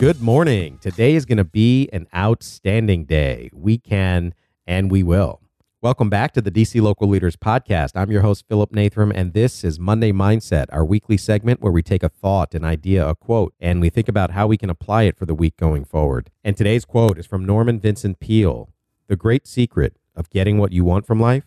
Good morning. Today is going to be an outstanding day. We can and we will. Welcome back to the DC Local Leaders Podcast. I'm your host, Philip Nathram, and this is Monday Mindset, our weekly segment where we take a thought, an idea, a quote, and we think about how we can apply it for the week going forward. And today's quote is from Norman Vincent Peale The great secret of getting what you want from life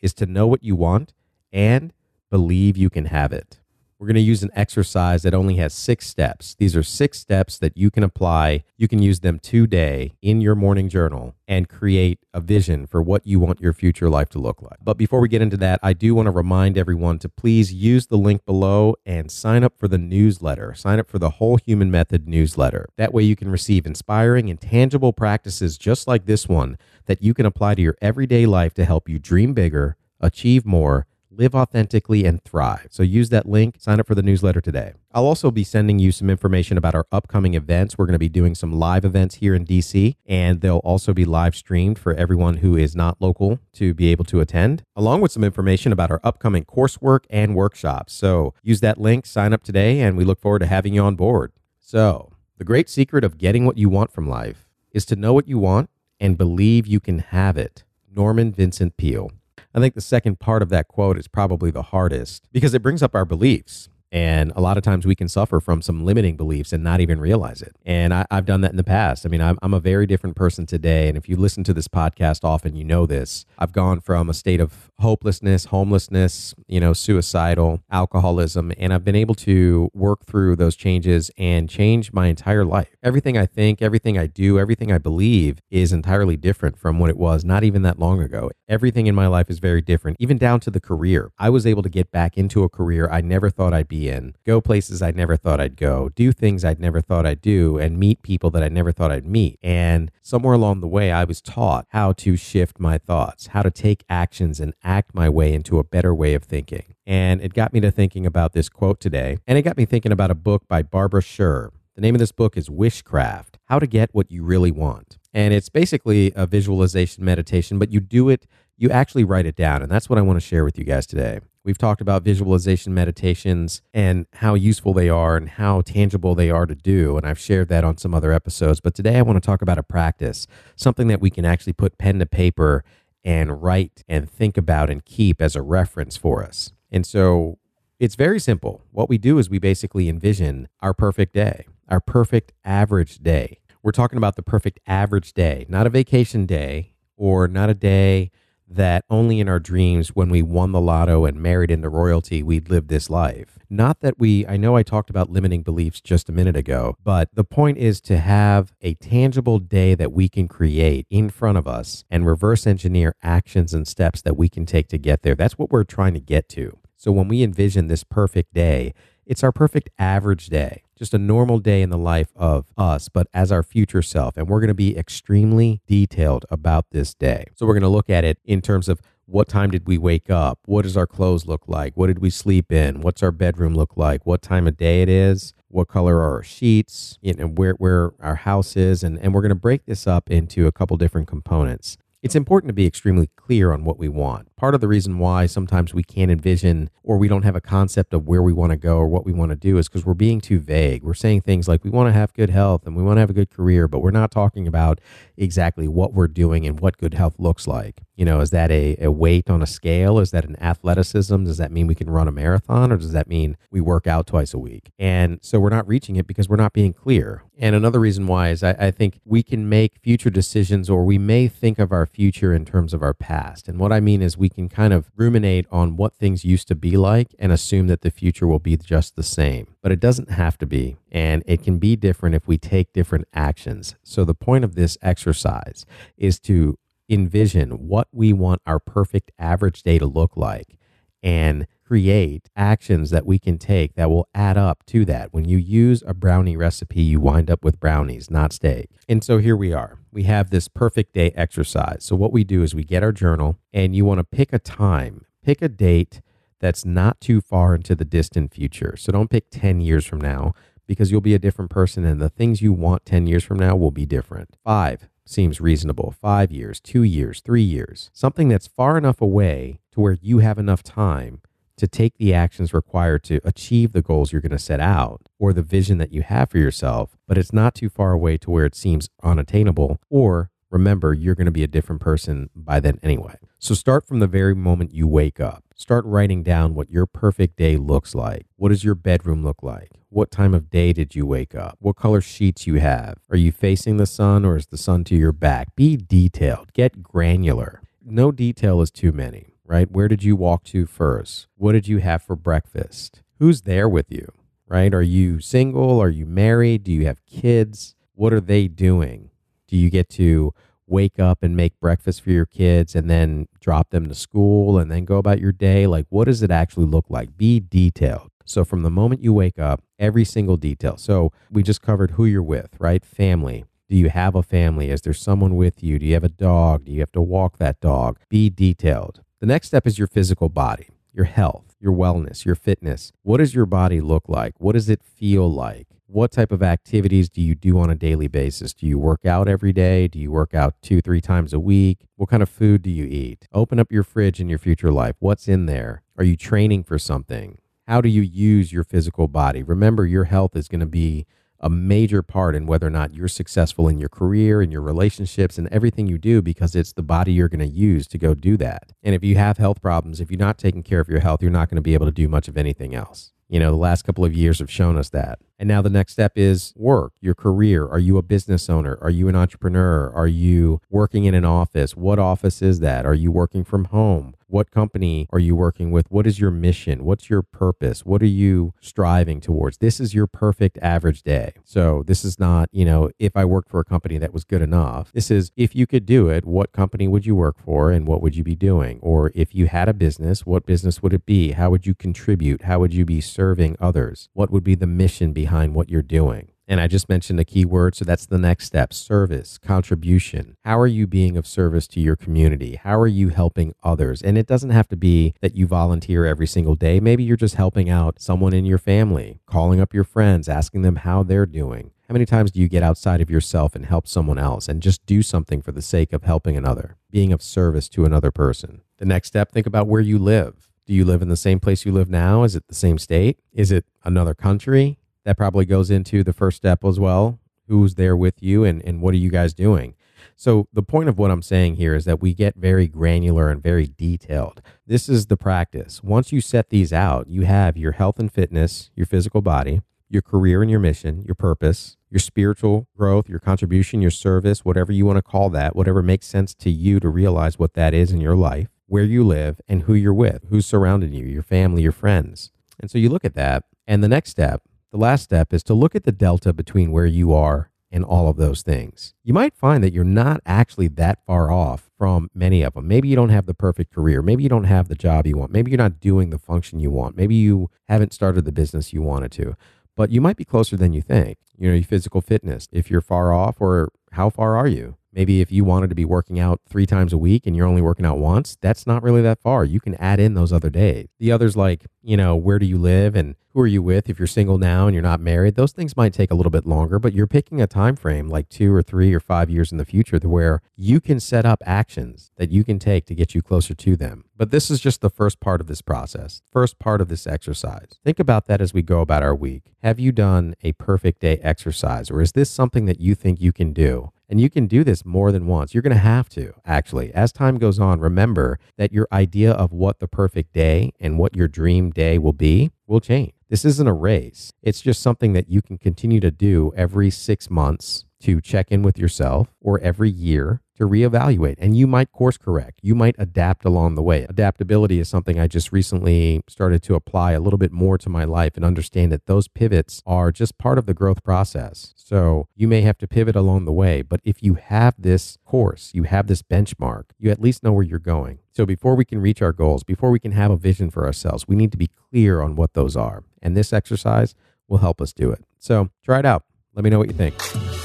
is to know what you want and believe you can have it. We're going to use an exercise that only has six steps. These are six steps that you can apply. You can use them today in your morning journal and create a vision for what you want your future life to look like. But before we get into that, I do want to remind everyone to please use the link below and sign up for the newsletter. Sign up for the Whole Human Method newsletter. That way you can receive inspiring and tangible practices just like this one that you can apply to your everyday life to help you dream bigger, achieve more, live authentically, and thrive. So use that link, sign up for the newsletter today. I'll also be sending you some information about our upcoming events. We're going to be doing some live events here in DC, and they'll also be live streamed for everyone who is not local to be able to attend, along with some information about our upcoming coursework and workshops. So use that link, sign up today, and we look forward to having you on board. So, the great secret of getting what you want from life is to know what you want and believe you can have it. Norman Vincent Peale. I think the second part of that quote is probably the hardest because it brings up our beliefs. And a lot of times we can suffer from some limiting beliefs and not even realize it. And I, have done that in the past. I mean, I'm, I'm a very different person today. And if you listen to this podcast often, you know this. I've gone from a state of hopelessness, homelessness, you know, suicidal, alcoholism, and I've been able to work through those changes and change my entire life. Everything I think, everything I do, everything I believe is entirely different from what it was not even that long ago. Everything in my life is very different, even down to the career. I was able to get back into a career I never thought I'd be in, go places I never thought I'd go, do things I'd never thought I'd do, and meet people that I never thought I'd meet. And somewhere along the way, I was taught how to shift my thoughts, how to take actions and act my way into a better way of thinking. And it got me to thinking about this quote today. And it got me thinking about a book by Barbara Sher. The name of this book is Wishcraft How to Get What You Really Want. And it's basically a visualization meditation, but you do it, you actually write it down. And that's what I want to share with you guys today. We've talked about visualization meditations and how useful they are and how tangible they are to do. And I've shared that on some other episodes. But today I want to talk about a practice, something that we can actually put pen to paper and write and think about and keep as a reference for us. And so it's very simple. What we do is we basically envision our perfect day, our perfect average day. We're talking about the perfect average day, not a vacation day or not a day that only in our dreams, when we won the lotto and married into royalty, we'd live this life. Not that we, I know I talked about limiting beliefs just a minute ago, but the point is to have a tangible day that we can create in front of us and reverse engineer actions and steps that we can take to get there. That's what we're trying to get to. So when we envision this perfect day, it's our perfect average day, just a normal day in the life of us, but as our future self. And we're going to be extremely detailed about this day. So we're going to look at it in terms of what time did we wake up? What does our clothes look like? What did we sleep in? What's our bedroom look like? What time of day it is? What color are our sheets? You know, where, where our house is. And, and we're going to break this up into a couple different components. It's important to be extremely clear on what we want. Part of the reason why sometimes we can't envision or we don't have a concept of where we want to go or what we want to do is because we're being too vague. We're saying things like we want to have good health and we want to have a good career, but we're not talking about exactly what we're doing and what good health looks like. You know, is that a, a weight on a scale? Is that an athleticism? Does that mean we can run a marathon or does that mean we work out twice a week? And so we're not reaching it because we're not being clear. And another reason why is I, I think we can make future decisions or we may think of our future in terms of our past. And what I mean is we can kind of ruminate on what things used to be like and assume that the future will be just the same. But it doesn't have to be. And it can be different if we take different actions. So the point of this exercise is to envision what we want our perfect average day to look like and create actions that we can take that will add up to that. When you use a brownie recipe, you wind up with brownies, not steak. And so here we are. We have this perfect day exercise. So what we do is we get our journal and you want to pick a time, pick a date that's not too far into the distant future. So don't pick 10 years from now because you'll be a different person and the things you want 10 years from now will be different. Five, seems reasonable. Five years, two years, three years, something that's far enough away to where you have enough time to take the actions required to achieve the goals you're going to set out or the vision that you have for yourself, but it's not too far away to where it seems unattainable or remember you're going to be a different person by then anyway. So start from the very moment you wake up. Start writing down what your perfect day looks like. What does your bedroom look like? What time of day did you wake up? What color sheets you have? Are you facing the sun or is the sun to your back? Be detailed. Get granular. No detail is too many, right? Where did you walk to first? What did you have for breakfast? Who's there with you, right? Are you single? Are you married? Do you have kids? What are they doing? Do you get to wake up and make breakfast for your kids and then drop them to school and then go about your day? Like, what does it actually look like? Be detailed. So, from the moment you wake up, every single detail. So, we just covered who you're with, right? Family. Do you have a family? Is there someone with you? Do you have a dog? Do you have to walk that dog? Be detailed. The next step is your physical body, your health, your wellness, your fitness. What does your body look like? What does it feel like? What type of activities do you do on a daily basis? Do you work out every day? Do you work out two, three times a week? What kind of food do you eat? Open up your fridge in your future life. What's in there? Are you training for something? How do you use your physical body? Remember, your health is going to be a major part in whether or not you're successful in your career and your relationships and everything you do because it's the body you're going to use to go do that. And if you have health problems, if you're not taking care of your health, you're not going to be able to do much of anything else. You know, the last couple of years have shown us that. And now the next step is work, your career. Are you a business owner? Are you an entrepreneur? Are you working in an office? What office is that? Are you working from home? What company are you working with? What is your mission? What's your purpose? What are you striving towards? This is your perfect average day. So, this is not, you know, if I worked for a company that was good enough. This is if you could do it, what company would you work for and what would you be doing? Or if you had a business, what business would it be? How would you contribute? How would you be serving others? What would be the mission behind what you're doing? And I just mentioned a key word. So that's the next step service, contribution. How are you being of service to your community? How are you helping others? And it doesn't have to be that you volunteer every single day. Maybe you're just helping out someone in your family, calling up your friends, asking them how they're doing. How many times do you get outside of yourself and help someone else and just do something for the sake of helping another, being of service to another person? The next step, think about where you live. Do you live in the same place you live now? Is it the same state? Is it another country? That probably goes into the first step as well. Who's there with you and, and what are you guys doing? So, the point of what I'm saying here is that we get very granular and very detailed. This is the practice. Once you set these out, you have your health and fitness, your physical body, your career and your mission, your purpose, your spiritual growth, your contribution, your service, whatever you want to call that, whatever makes sense to you to realize what that is in your life, where you live, and who you're with, who's surrounding you, your family, your friends. And so you look at that. And the next step the last step is to look at the delta between where you are and all of those things. You might find that you're not actually that far off from many of them. Maybe you don't have the perfect career. Maybe you don't have the job you want. Maybe you're not doing the function you want. Maybe you haven't started the business you wanted to, but you might be closer than you think. You know, your physical fitness, if you're far off, or how far are you? Maybe if you wanted to be working out three times a week and you're only working out once, that's not really that far. You can add in those other days. The others, like, you know, where do you live and who are you with? If you're single now and you're not married, those things might take a little bit longer, but you're picking a time frame like two or three or five years in the future to where you can set up actions that you can take to get you closer to them. But this is just the first part of this process, first part of this exercise. Think about that as we go about our week. Have you done a perfect day exercise, or is this something that you think you can do? And you can do this more than once. You're going to have to, actually. As time goes on, remember that your idea of what the perfect day and what your dream day will be will change. This isn't a race. It's just something that you can continue to do every six months to check in with yourself or every year to reevaluate and you might course correct. You might adapt along the way. Adaptability is something I just recently started to apply a little bit more to my life and understand that those pivots are just part of the growth process. So you may have to pivot along the way, but if you have this course, you have this benchmark, you at least know where you're going. So before we can reach our goals, before we can have a vision for ourselves, we need to be clear on what those are. And this exercise will help us do it. So try it out. Let me know what you think.